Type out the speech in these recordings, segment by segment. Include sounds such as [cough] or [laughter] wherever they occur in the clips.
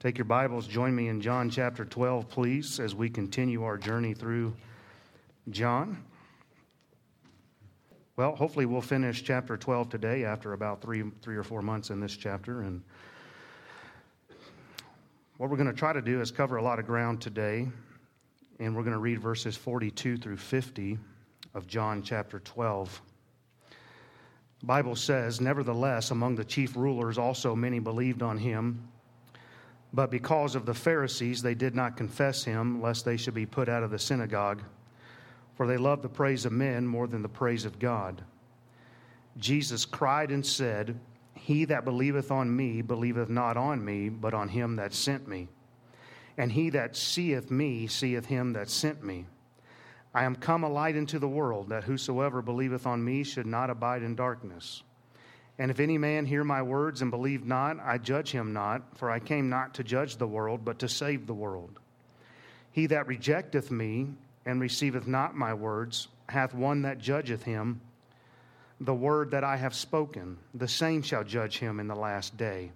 Take your Bibles, join me in John chapter 12, please, as we continue our journey through John. Well, hopefully we'll finish chapter 12 today after about three, three or four months in this chapter. And what we're going to try to do is cover a lot of ground today. And we're going to read verses 42 through 50 of John chapter 12. The Bible says, Nevertheless, among the chief rulers also many believed on him. But because of the Pharisees, they did not confess him, lest they should be put out of the synagogue. For they loved the praise of men more than the praise of God. Jesus cried and said, He that believeth on me believeth not on me, but on him that sent me. And he that seeth me seeth him that sent me. I am come a light into the world, that whosoever believeth on me should not abide in darkness. And if any man hear my words and believe not, I judge him not, for I came not to judge the world, but to save the world. He that rejecteth me and receiveth not my words hath one that judgeth him. The word that I have spoken, the same shall judge him in the last day.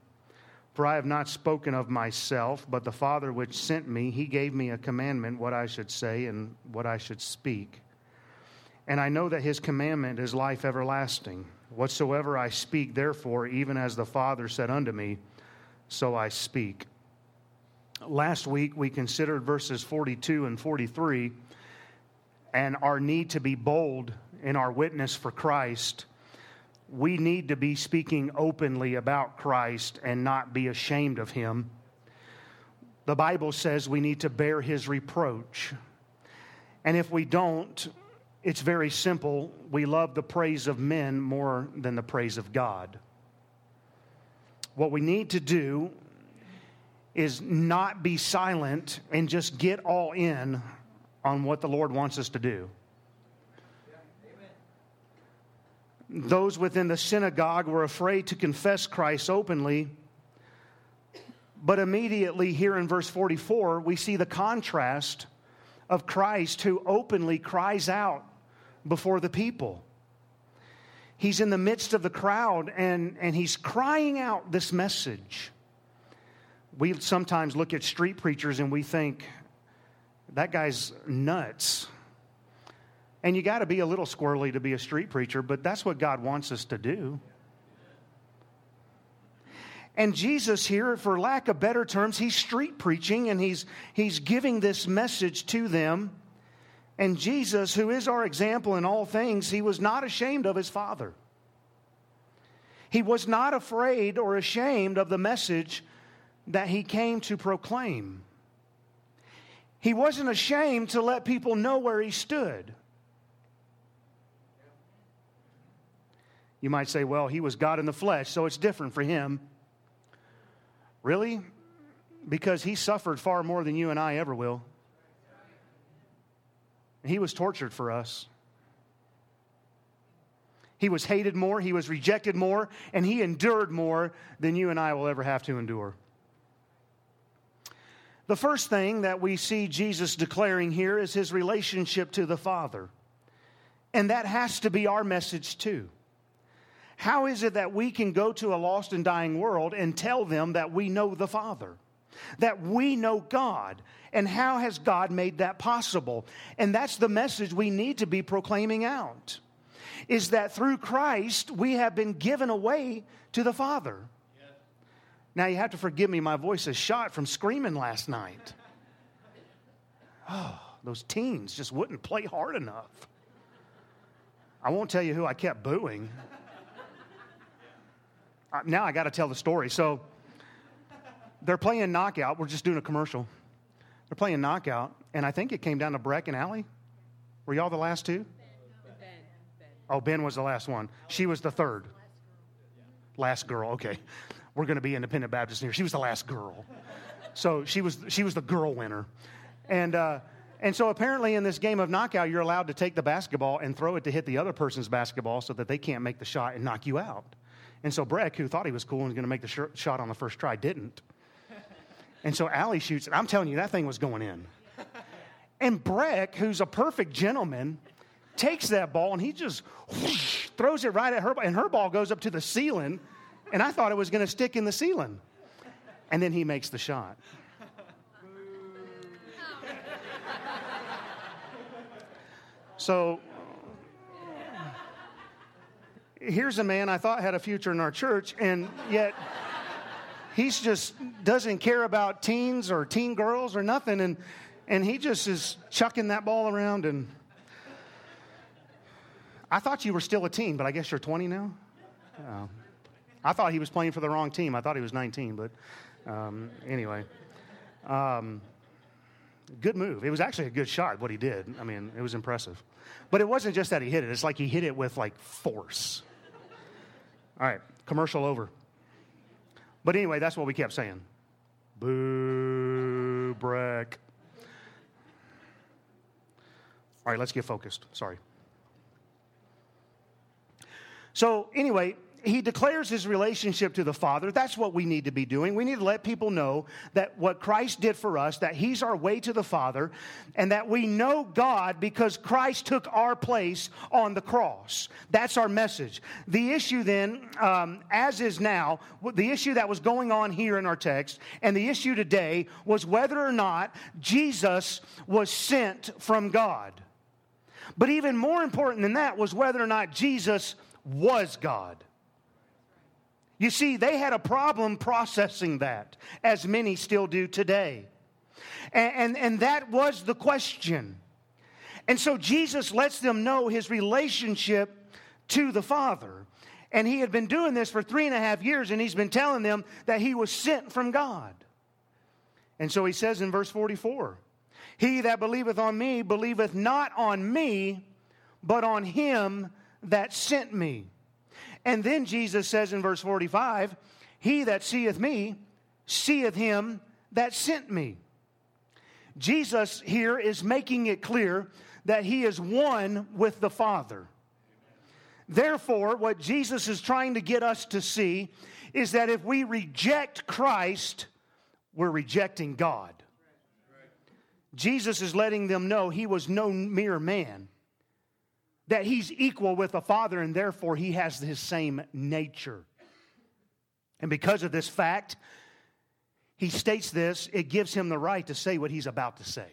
For I have not spoken of myself, but the Father which sent me, he gave me a commandment what I should say and what I should speak. And I know that his commandment is life everlasting. Whatsoever I speak, therefore, even as the Father said unto me, so I speak. Last week we considered verses 42 and 43 and our need to be bold in our witness for Christ. We need to be speaking openly about Christ and not be ashamed of him. The Bible says we need to bear his reproach. And if we don't, it's very simple. We love the praise of men more than the praise of God. What we need to do is not be silent and just get all in on what the Lord wants us to do. Those within the synagogue were afraid to confess Christ openly. But immediately, here in verse 44, we see the contrast of Christ who openly cries out before the people. He's in the midst of the crowd and, and he's crying out this message. We sometimes look at street preachers and we think, that guy's nuts. And you got to be a little squirrely to be a street preacher, but that's what God wants us to do. And Jesus here, for lack of better terms, he's street preaching and he's, he's giving this message to them. And Jesus, who is our example in all things, he was not ashamed of his Father. He was not afraid or ashamed of the message that he came to proclaim. He wasn't ashamed to let people know where he stood. You might say, well, he was God in the flesh, so it's different for him. Really? Because he suffered far more than you and I ever will. He was tortured for us. He was hated more, he was rejected more, and he endured more than you and I will ever have to endure. The first thing that we see Jesus declaring here is his relationship to the Father. And that has to be our message too. How is it that we can go to a lost and dying world and tell them that we know the Father? That we know God. And how has God made that possible? And that's the message we need to be proclaiming out. Is that through Christ we have been given away to the Father. Now you have to forgive me, my voice is shot from screaming last night. [sighs] Oh, those teens just wouldn't play hard enough. I won't tell you who I kept booing. [laughs] Now I got to tell the story. So they're playing knockout. We're just doing a commercial. They're playing knockout, and I think it came down to Breck and Allie. Were y'all the last two? Ben. Ben. Oh, Ben was the last one. She was the third. Last girl. Okay, we're going to be independent Baptist here. She was the last girl, so she was she was the girl winner, and. Uh, and so apparently in this game of knockout, you're allowed to take the basketball and throw it to hit the other person's basketball so that they can't make the shot and knock you out. And so Breck, who thought he was cool and was going to make the sh- shot on the first try, didn't. And so Allie shoots it. I'm telling you, that thing was going in. And Breck, who's a perfect gentleman, takes that ball and he just whoosh, throws it right at her, and her ball goes up to the ceiling. And I thought it was going to stick in the ceiling. And then he makes the shot. So here's a man I thought had a future in our church, and yet he's just doesn't care about teens or teen girls or nothing, and and he just is chucking that ball around. And I thought you were still a teen, but I guess you're 20 now. Oh. I thought he was playing for the wrong team. I thought he was 19, but um, anyway. Um, good move. It was actually a good shot, what he did. I mean, it was impressive. But it wasn't just that he hit it, it's like he hit it with like force. All right, commercial over. But anyway, that's what we kept saying. Boo, Breck. All right, let's get focused. Sorry. So, anyway, he declares his relationship to the Father. That's what we need to be doing. We need to let people know that what Christ did for us, that he's our way to the Father, and that we know God because Christ took our place on the cross. That's our message. The issue then, um, as is now, the issue that was going on here in our text, and the issue today was whether or not Jesus was sent from God. But even more important than that was whether or not Jesus was God. You see, they had a problem processing that, as many still do today. And, and, and, that was the question. And so Jesus lets them know his relationship to the Father. And he had been doing this for three and a half years, and he's been telling them that he was sent from God. And so he says in verse 44 He that believeth on me believeth not on me, but on him that sent me. And then Jesus says in verse 45 He that seeth me seeth him that sent me. Jesus here is making it clear that he is one with the Father. Therefore, what Jesus is trying to get us to see is that if we reject Christ, we're rejecting God. Jesus is letting them know he was no mere man that he's equal with the Father and therefore he has his same nature. And because of this fact, he states this, it gives him the right to say what he's about to say,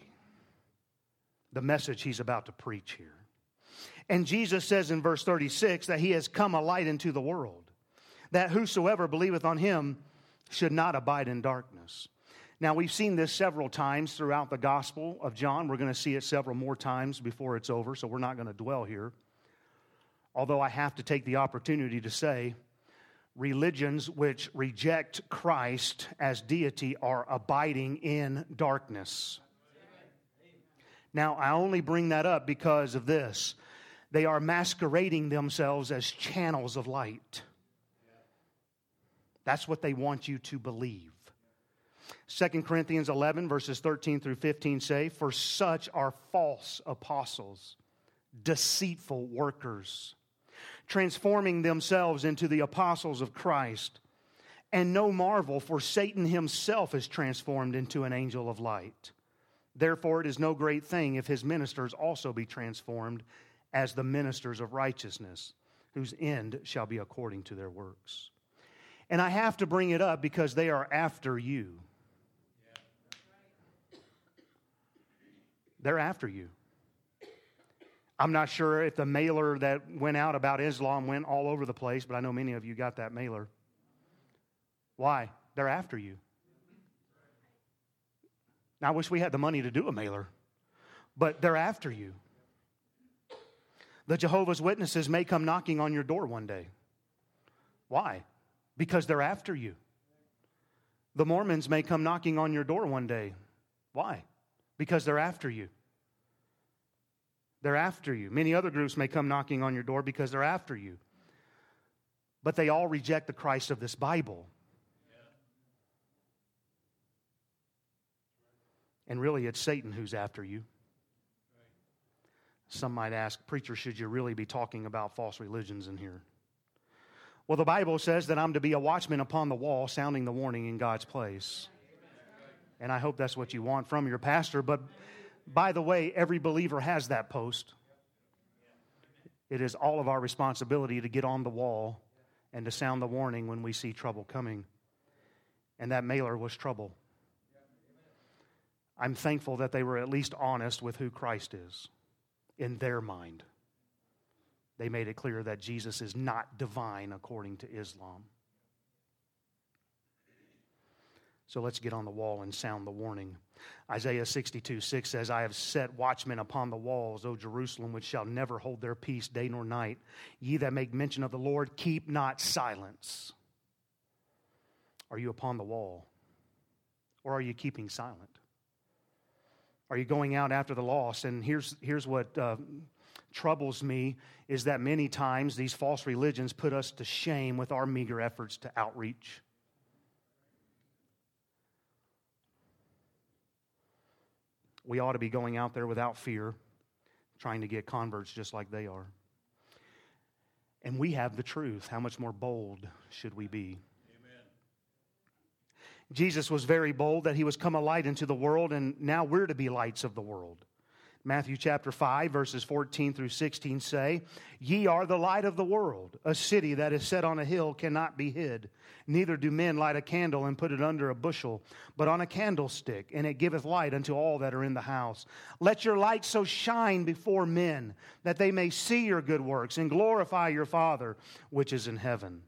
the message he's about to preach here. And Jesus says in verse 36 that he has come a light into the world, that whosoever believeth on him should not abide in darkness. Now, we've seen this several times throughout the Gospel of John. We're going to see it several more times before it's over, so we're not going to dwell here. Although I have to take the opportunity to say, religions which reject Christ as deity are abiding in darkness. Now, I only bring that up because of this. They are masquerading themselves as channels of light. That's what they want you to believe. 2 Corinthians 11, verses 13 through 15 say, For such are false apostles, deceitful workers, transforming themselves into the apostles of Christ. And no marvel, for Satan himself is transformed into an angel of light. Therefore, it is no great thing if his ministers also be transformed as the ministers of righteousness, whose end shall be according to their works. And I have to bring it up because they are after you. They're after you. I'm not sure if the mailer that went out about Islam went all over the place, but I know many of you got that mailer. Why? They're after you. Now, I wish we had the money to do a mailer, but they're after you. The Jehovah's Witnesses may come knocking on your door one day. Why? Because they're after you. The Mormons may come knocking on your door one day. Why? Because they're after you. They're after you. Many other groups may come knocking on your door because they're after you. But they all reject the Christ of this Bible. And really, it's Satan who's after you. Some might ask, Preacher, should you really be talking about false religions in here? Well, the Bible says that I'm to be a watchman upon the wall, sounding the warning in God's place. And I hope that's what you want from your pastor. But by the way, every believer has that post. It is all of our responsibility to get on the wall and to sound the warning when we see trouble coming. And that mailer was trouble. I'm thankful that they were at least honest with who Christ is in their mind. They made it clear that Jesus is not divine according to Islam. So let's get on the wall and sound the warning. Isaiah 62 6 says, I have set watchmen upon the walls, O Jerusalem, which shall never hold their peace day nor night. Ye that make mention of the Lord, keep not silence. Are you upon the wall? Or are you keeping silent? Are you going out after the lost? And here's, here's what uh, troubles me is that many times these false religions put us to shame with our meager efforts to outreach. We ought to be going out there without fear, trying to get converts just like they are. And we have the truth. How much more bold should we be? Amen. Jesus was very bold that he was come a light into the world, and now we're to be lights of the world. Matthew chapter 5, verses 14 through 16 say, Ye are the light of the world. A city that is set on a hill cannot be hid. Neither do men light a candle and put it under a bushel, but on a candlestick, and it giveth light unto all that are in the house. Let your light so shine before men that they may see your good works and glorify your Father which is in heaven.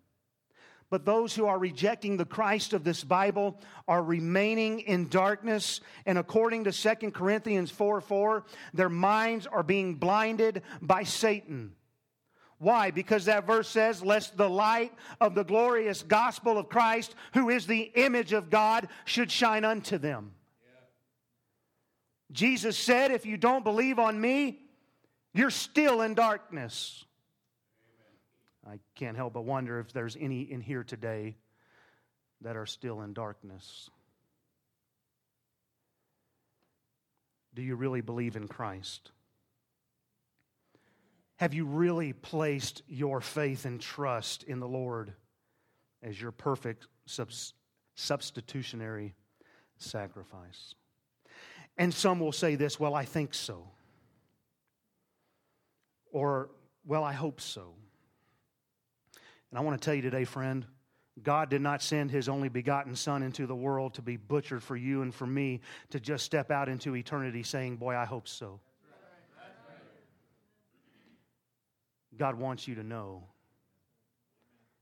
But those who are rejecting the Christ of this Bible are remaining in darkness. And according to 2 Corinthians 4 4, their minds are being blinded by Satan. Why? Because that verse says, Lest the light of the glorious gospel of Christ, who is the image of God, should shine unto them. Jesus said, If you don't believe on me, you're still in darkness. I can't help but wonder if there's any in here today that are still in darkness. Do you really believe in Christ? Have you really placed your faith and trust in the Lord as your perfect substitutionary sacrifice? And some will say this, well, I think so. Or, well, I hope so. And I want to tell you today, friend, God did not send his only begotten Son into the world to be butchered for you and for me to just step out into eternity saying, Boy, I hope so. God wants you to know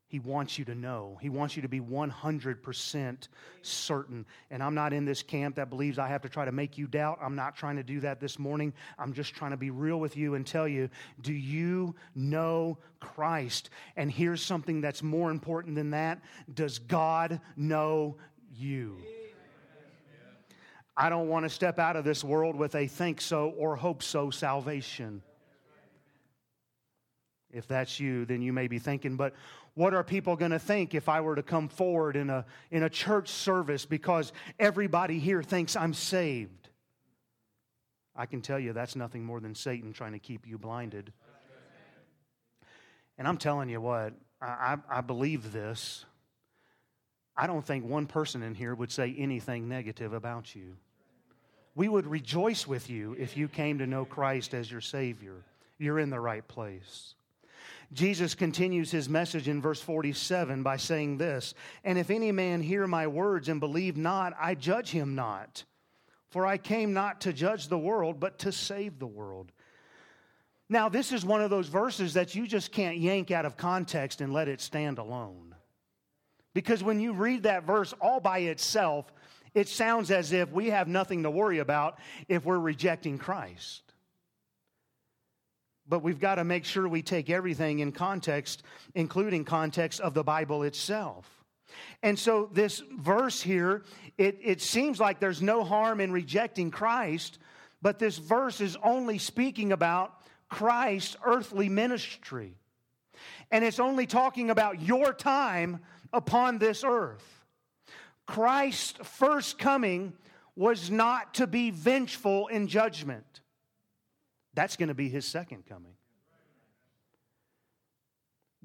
he wants you to know. He wants you to be 100% certain. And I'm not in this camp that believes I have to try to make you doubt. I'm not trying to do that this morning. I'm just trying to be real with you and tell you do you know Christ? And here's something that's more important than that Does God know you? I don't want to step out of this world with a think so or hope so salvation. If that's you, then you may be thinking, but what are people going to think if I were to come forward in a, in a church service because everybody here thinks I'm saved? I can tell you that's nothing more than Satan trying to keep you blinded. And I'm telling you what, I, I, believe this. I don't think one person in here would say anything negative about you. We would rejoice with you if you came to know Christ as your Savior. You're in the right place. Jesus continues his message in verse 47 by saying this And if any man hear my words and believe not, I judge him not. For I came not to judge the world, but to save the world. Now, this is one of those verses that you just can't yank out of context and let it stand alone. Because when you read that verse all by itself, it sounds as if we have nothing to worry about if we're rejecting Christ but we've got to make sure we take everything in context, including context of the Bible itself. And so, this verse here, it, it seems like there's no harm in rejecting Christ, but this verse is only speaking about Christ's earthly ministry. And it's only talking about your time upon this earth. Christ's first coming was not to be vengeful in judgment. That's going to be his second coming.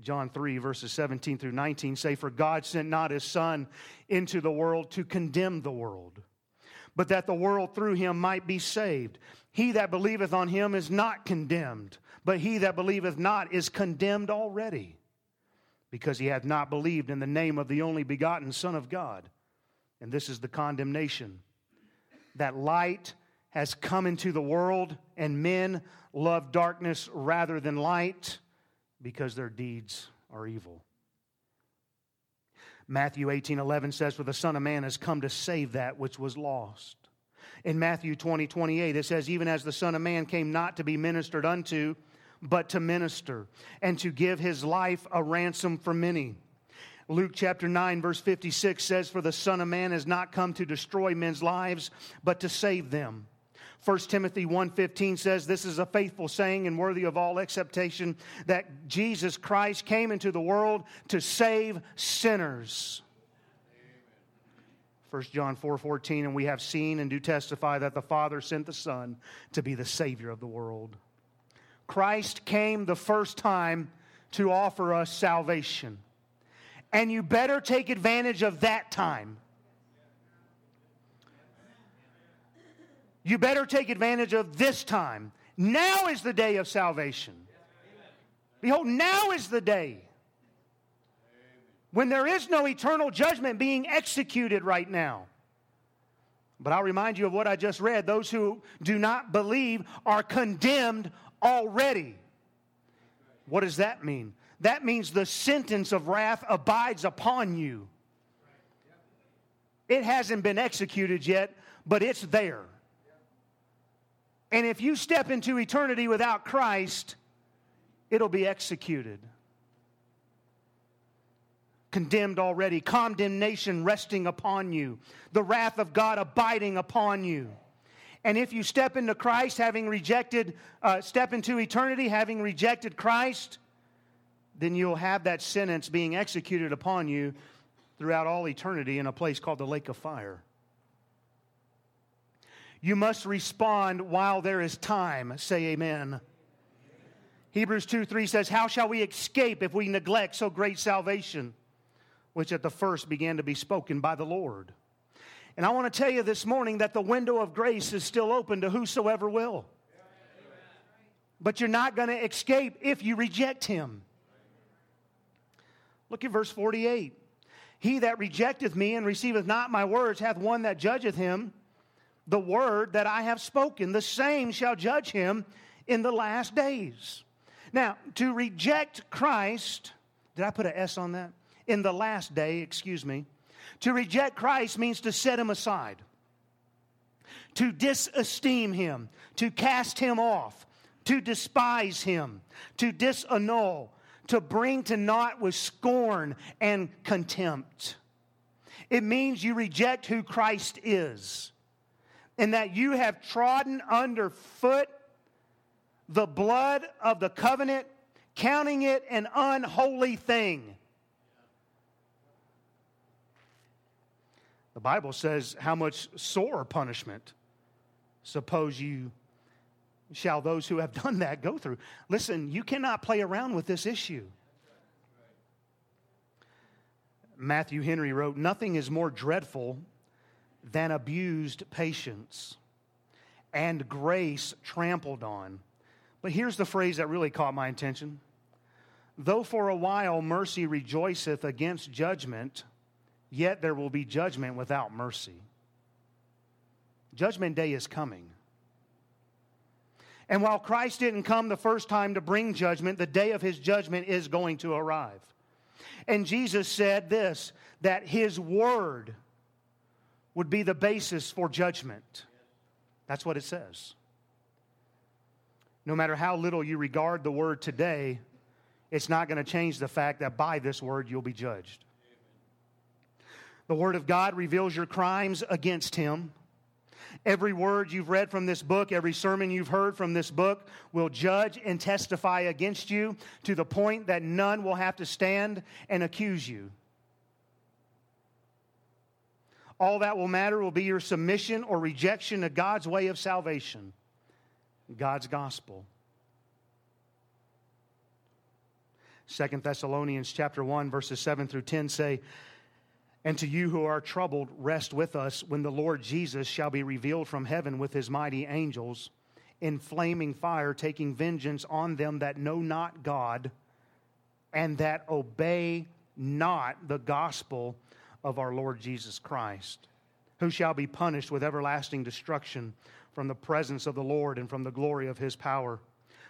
John 3, verses 17 through 19 say, For God sent not his Son into the world to condemn the world, but that the world through him might be saved. He that believeth on him is not condemned, but he that believeth not is condemned already, because he hath not believed in the name of the only begotten Son of God. And this is the condemnation that light has come into the world, and men love darkness rather than light because their deeds are evil. Matthew 18 11 says, For the Son of Man has come to save that which was lost. In Matthew 20 28, it says, Even as the Son of Man came not to be ministered unto, but to minister, and to give his life a ransom for many. Luke chapter 9, verse 56 says, For the Son of Man has not come to destroy men's lives, but to save them. 1 Timothy 1:15 says this is a faithful saying and worthy of all acceptation that Jesus Christ came into the world to save sinners. 1 John 4 and we have seen and do testify that the Father sent the Son to be the Savior of the world. Christ came the first time to offer us salvation. And you better take advantage of that time. You better take advantage of this time. Now is the day of salvation. Behold, now is the day when there is no eternal judgment being executed right now. But I'll remind you of what I just read. Those who do not believe are condemned already. What does that mean? That means the sentence of wrath abides upon you. It hasn't been executed yet, but it's there. And if you step into eternity without Christ, it'll be executed. Condemned already, condemnation resting upon you, the wrath of God abiding upon you. And if you step into Christ, having rejected, uh, step into eternity, having rejected Christ, then you'll have that sentence being executed upon you throughout all eternity in a place called the lake of fire. You must respond while there is time. Say amen. Hebrews 2 3 says, How shall we escape if we neglect so great salvation, which at the first began to be spoken by the Lord? And I want to tell you this morning that the window of grace is still open to whosoever will. But you're not going to escape if you reject him. Look at verse 48. He that rejecteth me and receiveth not my words hath one that judgeth him. The word that I have spoken, the same shall judge him in the last days. Now, to reject Christ, did I put an S on that? In the last day, excuse me. To reject Christ means to set him aside, to disesteem him, to cast him off, to despise him, to disannul, to bring to naught with scorn and contempt. It means you reject who Christ is and that you have trodden underfoot the blood of the covenant, counting it an unholy thing. The Bible says, How much sore punishment suppose you shall those who have [laughs] done that go through? Listen, you cannot play around with this issue. Matthew Henry wrote, Nothing is more dreadful than abused patience and grace trampled on. But here's the phrase that really caught my attention. Though for a while mercy rejoiceth against judgment, yet there will be judgment without mercy. Judgment day is coming. And while Christ didn't come the first time to bring judgment, the day of his judgment is going to arrive. And Jesus said this that his word would be the basis for judgment. That's what it says. No matter how little you regard the word today, it's not going to change the fact that by this word you'll be judged. The word of God reveals your crimes against him. Every word you've read from this book, every sermon you've heard from this book will judge and testify against you to the point that none will have to stand and accuse you. All that will matter will be your submission or rejection to God's way of salvation, God's gospel. Second Thessalonians chapter 1 verses 7 through 10 say, "And to you who are troubled, rest with us when the Lord Jesus shall be revealed from heaven with his mighty angels in flaming fire, taking vengeance on them that know not God and that obey not the gospel of our Lord Jesus Christ. who shall be punished with everlasting destruction from the presence of the Lord and from the glory of his power,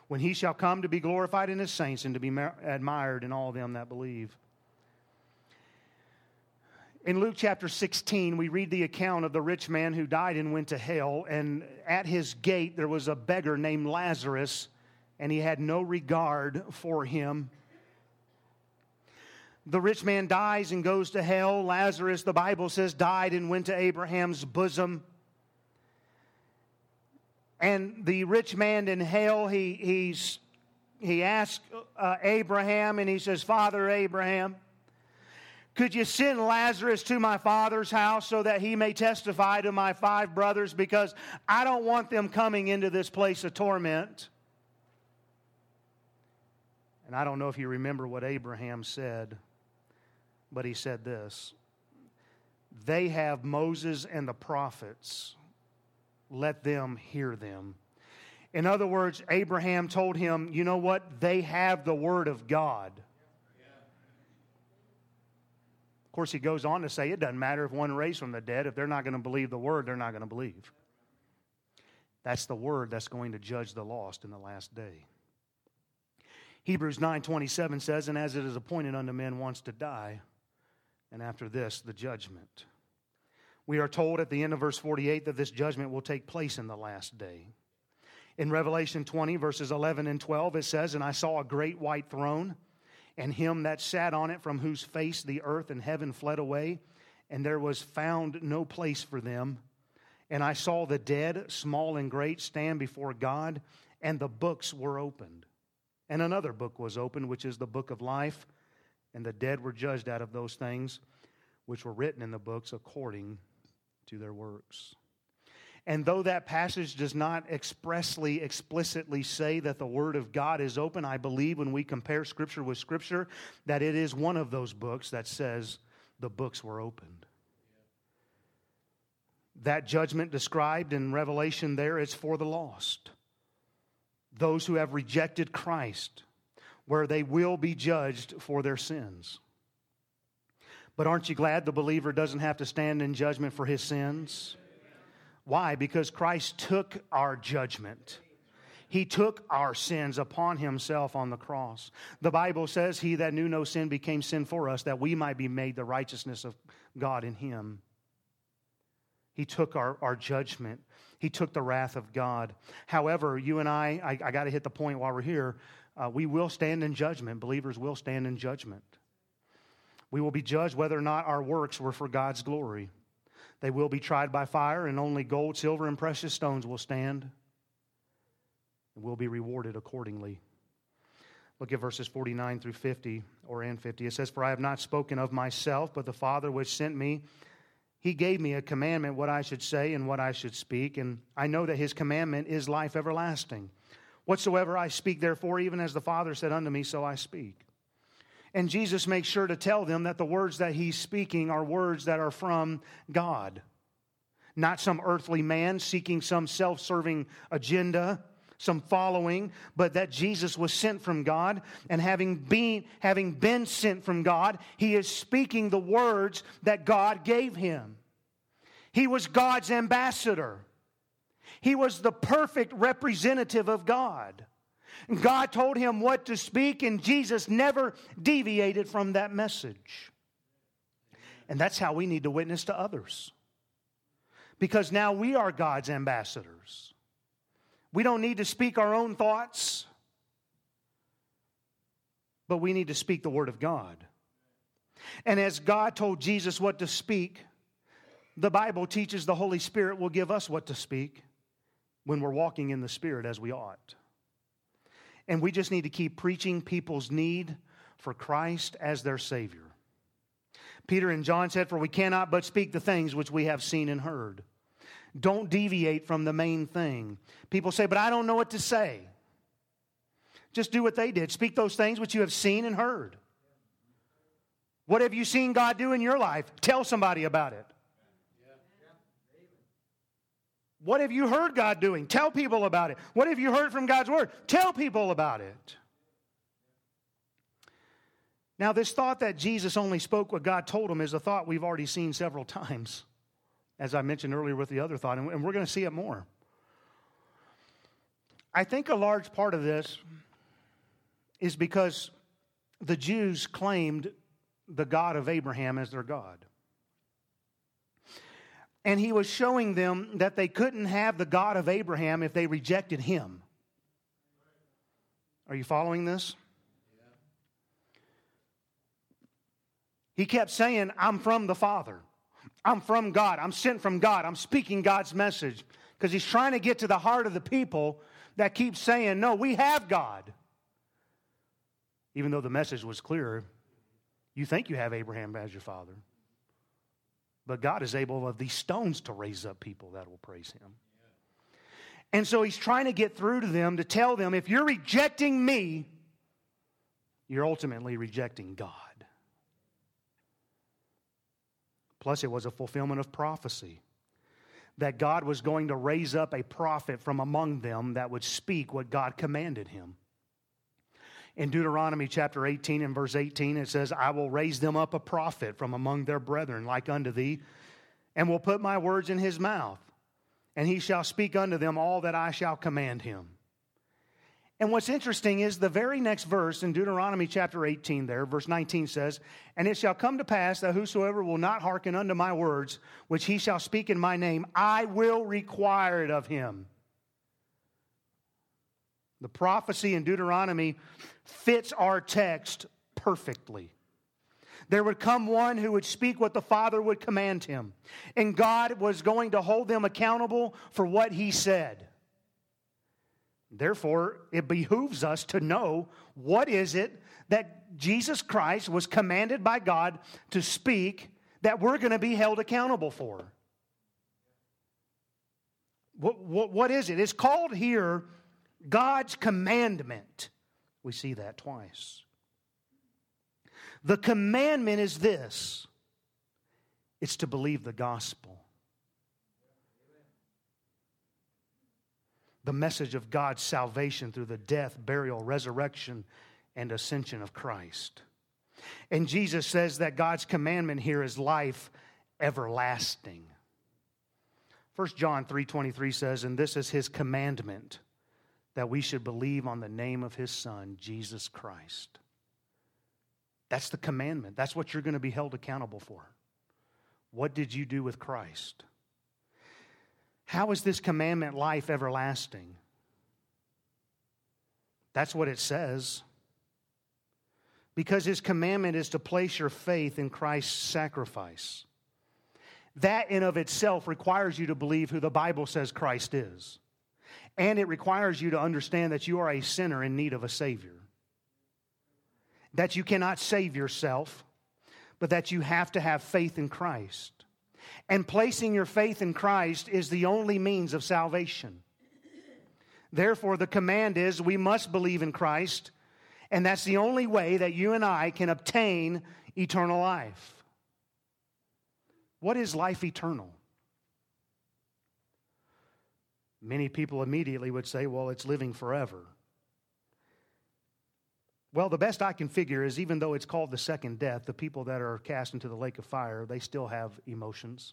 when he shall come to be glorified in his saints and to be admired in all them that believe. In Luke chapter 16, we read the account of the rich man who died and went to hell, and at his gate there was a beggar named Lazarus, and he had no regard for him the rich man dies and goes to hell. Lazarus, the Bible says, died and went to Abraham's bosom. And the rich man in hell, he, he's, he asks uh, Abraham and he says, Father Abraham, could you send Lazarus to my father's house so that he may testify to my five brothers? Because I don't want them coming into this place of torment. And I don't know if you remember what Abraham said. But he said this They have Moses and the prophets, let them hear them. In other words, Abraham told him, You know what? They have the word of God. Of course, he goes on to say it doesn't matter if one raised from the dead. If they're not going to believe the word, they're not going to believe. That's the word that's going to judge the lost in the last day. Hebrews 9:27 says, "And as it is appointed unto men once to die, and after this, the judgment. We are told at the end of verse 48 that this judgment will take place in the last day. In Revelation 20, verses 11 and 12, it says, And I saw a great white throne, and him that sat on it, from whose face the earth and heaven fled away, and there was found no place for them. And I saw the dead, small and great, stand before God, and the books were opened. And another book was opened, which is the book of life and the dead were judged out of those things which were written in the books according to their works. And though that passage does not expressly, explicitly say that the Word of God is open, I believe when we compare Scripture with Scripture that it is one of those books that says the books were opened. That judgment described in Revelation there is for the lost, those who have rejected Christ where they will be judged for their sins. But aren't you glad the believer doesn't have to stand in judgment for his sins? Why? Because Christ took our judgment. He took our sins upon himself on the cross. The Bible says, He that knew no sin became sin for us, that we might be made the righteousness of God in him. He took our, our judgment. He took the wrath of God. However, you and I, I, I got to hit the point while we're here uh, we will stand in judgment. Believers will stand in judgment. We will be judged whether or not our works were for God's glory. They will be tried by fire, and only gold, silver, and precious stones will stand and will be rewarded accordingly. Look at verses 49 through 50 or and 50. It says, For I have not spoken of myself, but the Father which sent me, he gave me a commandment what I should say and what I should speak, and I know that his commandment is life everlasting. Whatsoever I speak, therefore, even as the Father said unto me, so I speak. And Jesus makes sure to tell them that the words that he's speaking are words that are from God, not some earthly man seeking some self serving agenda, some following, but that Jesus was sent from God. And having been, having been sent from God, he is speaking the words that God gave him. He was God's ambassador. He was the perfect representative of God. God told him what to speak, and Jesus never deviated from that message. And that's how we need to witness to others. Because now we are God's ambassadors. We don't need to speak our own thoughts, but we need to speak the Word of God. And as God told Jesus what to speak, the Bible teaches the Holy Spirit will give us what to speak when we're walking in the Spirit as we ought. And we just need to keep preaching people's need for Christ as their Savior. Peter and John said, For we cannot but speak the things which we have seen and heard. Don't deviate from the main thing. People say, But I don't know what to say. Just do what they did. Speak those things which you have seen and heard. What have you seen God do in your life? Tell somebody about it. What have you heard God doing? Tell people about it. What have you heard from God's word? Tell people about it. Now, this thought that Jesus only spoke what God told him is a thought we've already seen several [laughs] times. as I mentioned earlier with the other thought, and we're going to see it more. I think a large part of this is because the Jews claimed the God of Abraham as their God. And he was showing them that they couldn't have the God of Abraham if they rejected him. Are you following this? He kept saying, I'm from the Father. I'm from God. I'm sent from God. I'm speaking God's message. Because he's trying to get to the heart of the people that keep saying, No, we have God. Even though the message was clear, you think you have Abraham as your father. But God is able of these stones to raise up people that will praise him. And so he's trying to get through to them to tell them if you're rejecting me, you're ultimately rejecting God. Plus, it was a fulfillment of prophecy that God was going to raise up a prophet from among them that would speak what God commanded him. In Deuteronomy chapter 18 and verse 18, it says, I will raise them up a prophet from among their brethren, like unto thee, and will put my words in his mouth, and he shall speak unto them all that I shall command him. And what's interesting is the very next verse in Deuteronomy chapter 18, there, verse 19 says, And it shall come to pass that whosoever will not hearken unto my words, which he shall speak in my name, I will require it of him. The prophecy in Deuteronomy fits our text perfectly. There would come one who would speak what the Father would command him, and God was going to hold them accountable for what he said. Therefore, it behooves us to know what is it that Jesus Christ was commanded by God to speak that we're going to be held accountable for. What, what, what is it? It's called here God's commandment. We see that twice. The commandment is this it's to believe the gospel. the message of God's salvation through the death, burial, resurrection, and ascension of Christ. And Jesus says that God's commandment here is life everlasting. 1 John 3:23 says, "And this is his commandment that we should believe on the name of his son, Jesus Christ." That's the commandment. That's what you're going to be held accountable for. What did you do with Christ? How is this commandment life everlasting? That's what it says. Because his commandment is to place your faith in Christ's sacrifice. That in of itself requires you to believe who the Bible says Christ is. And it requires you to understand that you are a sinner in need of a Savior. That you cannot save yourself, but that you have to have faith in Christ. And placing your faith in Christ is the only means of salvation. Therefore, the command is we must believe in Christ, and that's the only way that you and I can obtain eternal life. What is life eternal? Many people immediately would say, well, it's living forever. Well, the best I can figure is even though it's called the second death, the people that are cast into the lake of fire, they still have emotions.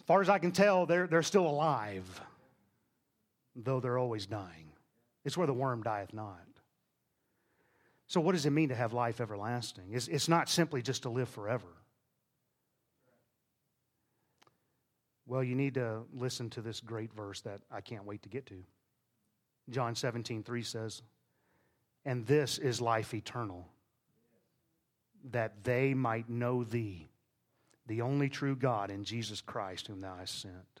As far as I can tell, they're, they're still alive, though they're always dying. It's where the worm dieth not. So, what does it mean to have life everlasting? It's, it's not simply just to live forever. Well, you need to listen to this great verse that I can't wait to get to. John 17, 3 says, and this is life eternal, that they might know thee, the only true God, in Jesus Christ, whom thou hast sent.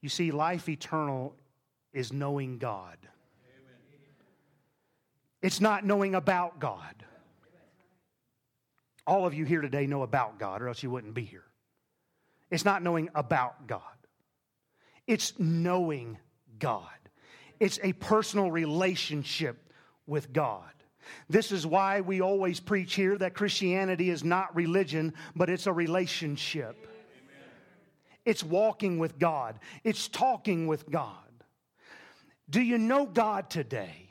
You see, life eternal is knowing God. It's not knowing about God. All of you here today know about God, or else you wouldn't be here. It's not knowing about God, it's knowing God. It's a personal relationship with God. This is why we always preach here that Christianity is not religion, but it's a relationship. Amen. It's walking with God, it's talking with God. Do you know God today?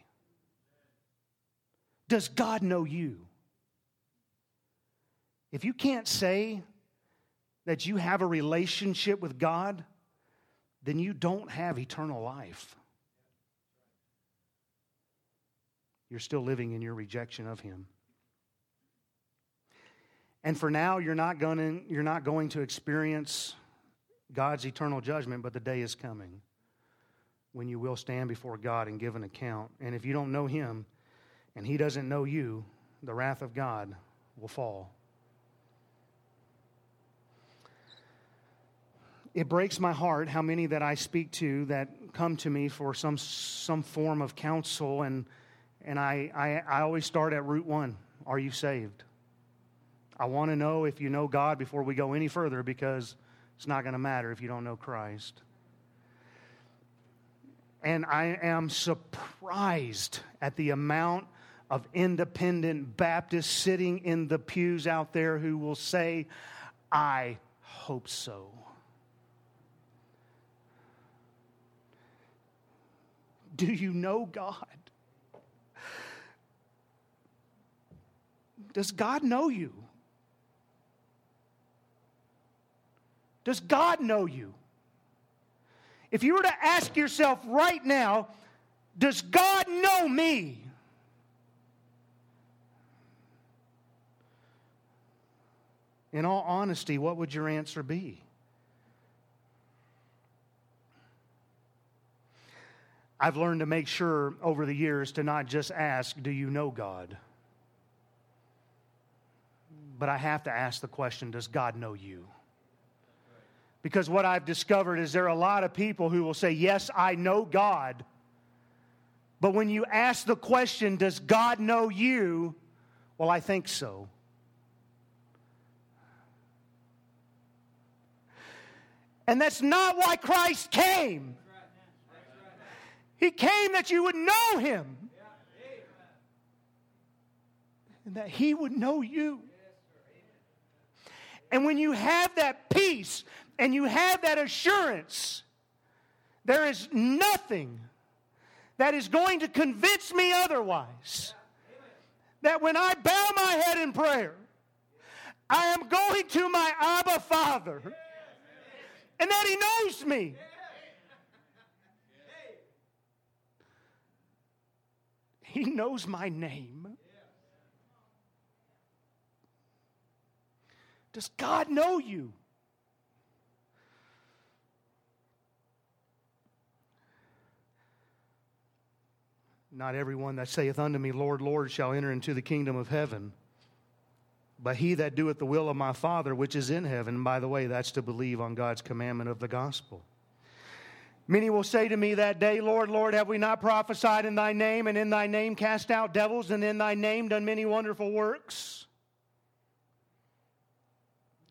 Does God know you? If you can't say that you have a relationship with God, then you don't have eternal life. You're still living in your rejection of Him. And for now, you're not going to, you're not going to experience God's eternal judgment, but the day is coming when you will stand before God and give an account. And if you don't know Him and He doesn't know you, the wrath of God will fall. It breaks my heart how many that I speak to that come to me for some, some form of counsel, and, and I, I, I always start at root one Are you saved? I want to know if you know God before we go any further because it's not going to matter if you don't know Christ. And I am surprised at the amount of independent Baptists sitting in the pews out there who will say, I hope so. Do you know God? Does God know you? Does God know you? If you were to ask yourself right now, does God know me? In all honesty, what would your answer be? I've learned to make sure over the years to not just ask, Do you know God? But I have to ask the question, Does God know you? Because what I've discovered is there are a lot of people who will say, Yes, I know God. But when you ask the question, Does God know you? Well, I think so. And that's not why Christ came. He came that you would know Him and that He would know you. And when you have that peace and you have that assurance, there is nothing that is going to convince me otherwise. That when I bow my head in prayer, I am going to my Abba Father, and that He knows me. He knows my name. Does God know you? Not everyone that saith unto me, Lord, Lord, shall enter into the kingdom of heaven, but he that doeth the will of my Father which is in heaven. By the way, that's to believe on God's commandment of the gospel. Many will say to me that day, Lord, Lord, have we not prophesied in thy name, and in thy name cast out devils, and in thy name done many wonderful works?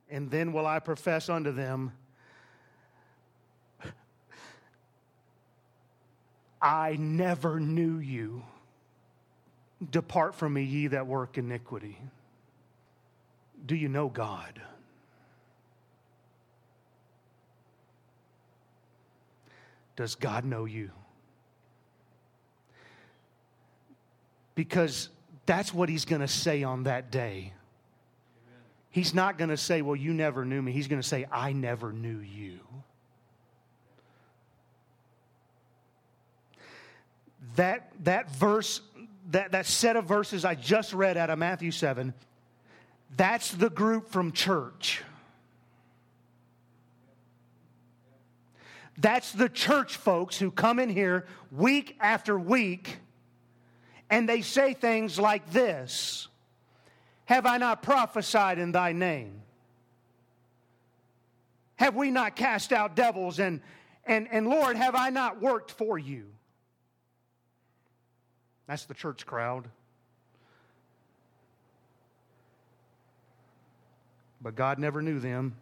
And then will I profess unto them, I never knew you. Depart from me, ye that work iniquity. Do you know God? Does God know you? Because that's what he's going to say on that day. He's not going to say, Well, you never knew me. He's going to say, I never knew you. that, that verse, that, that set of verses I just read out of Matthew 7, that's the group from church. That's the church folks who come in here week after week and they say things like this Have I not prophesied in thy name? Have we not cast out devils? And, and, and Lord, have I not worked for you? That's the church crowd. But God never knew them.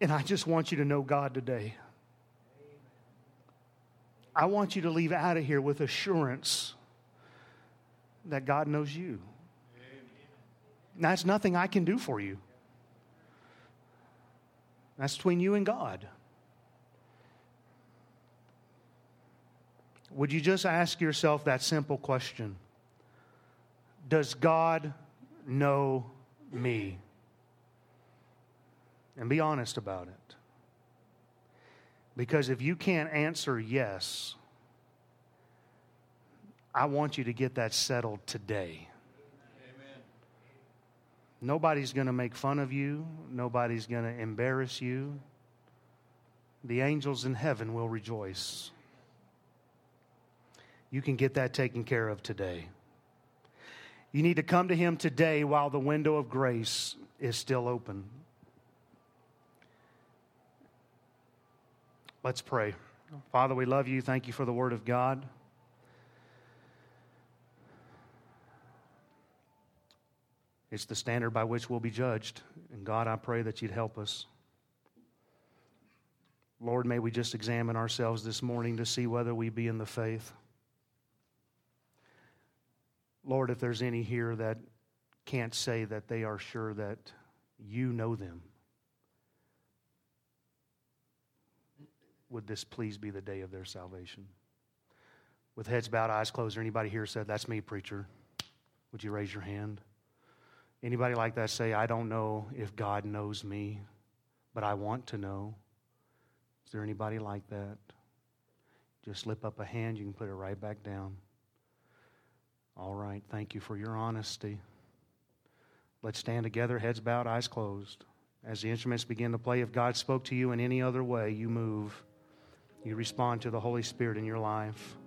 And I just want you to know God today. I want you to leave out of here with assurance that God knows you. That's nothing I can do for you. That's between you and God. Would you just ask yourself that simple question? Does God know me? And be honest about it. Because if you can't answer yes, I want you to get that settled today. Amen. Nobody's going to make fun of you, nobody's going to embarrass you. The angels in heaven will rejoice. You can get that taken care of today. You need to come to Him today while the window of grace is still open. Let's pray. Father, we love you. Thank you for the Word of God. It's the standard by which we'll be judged. And God, I pray that you'd help us. Lord, may we just examine ourselves this morning to see whether we be in the faith. Lord, if there's any here that can't say that they are sure that you know them, would this please be the day of their salvation? With heads bowed, eyes closed, or anybody here said, That's me, preacher? Would you raise your hand? Anybody like that say, I don't know if God knows me, but I want to know? Is there anybody like that? Just slip up a hand, you can put it right back down. All right, thank you for your honesty. Let's stand together, heads bowed, eyes closed. As the instruments begin to play, if God spoke to you in any other way, you move. You respond to the Holy Spirit in your life.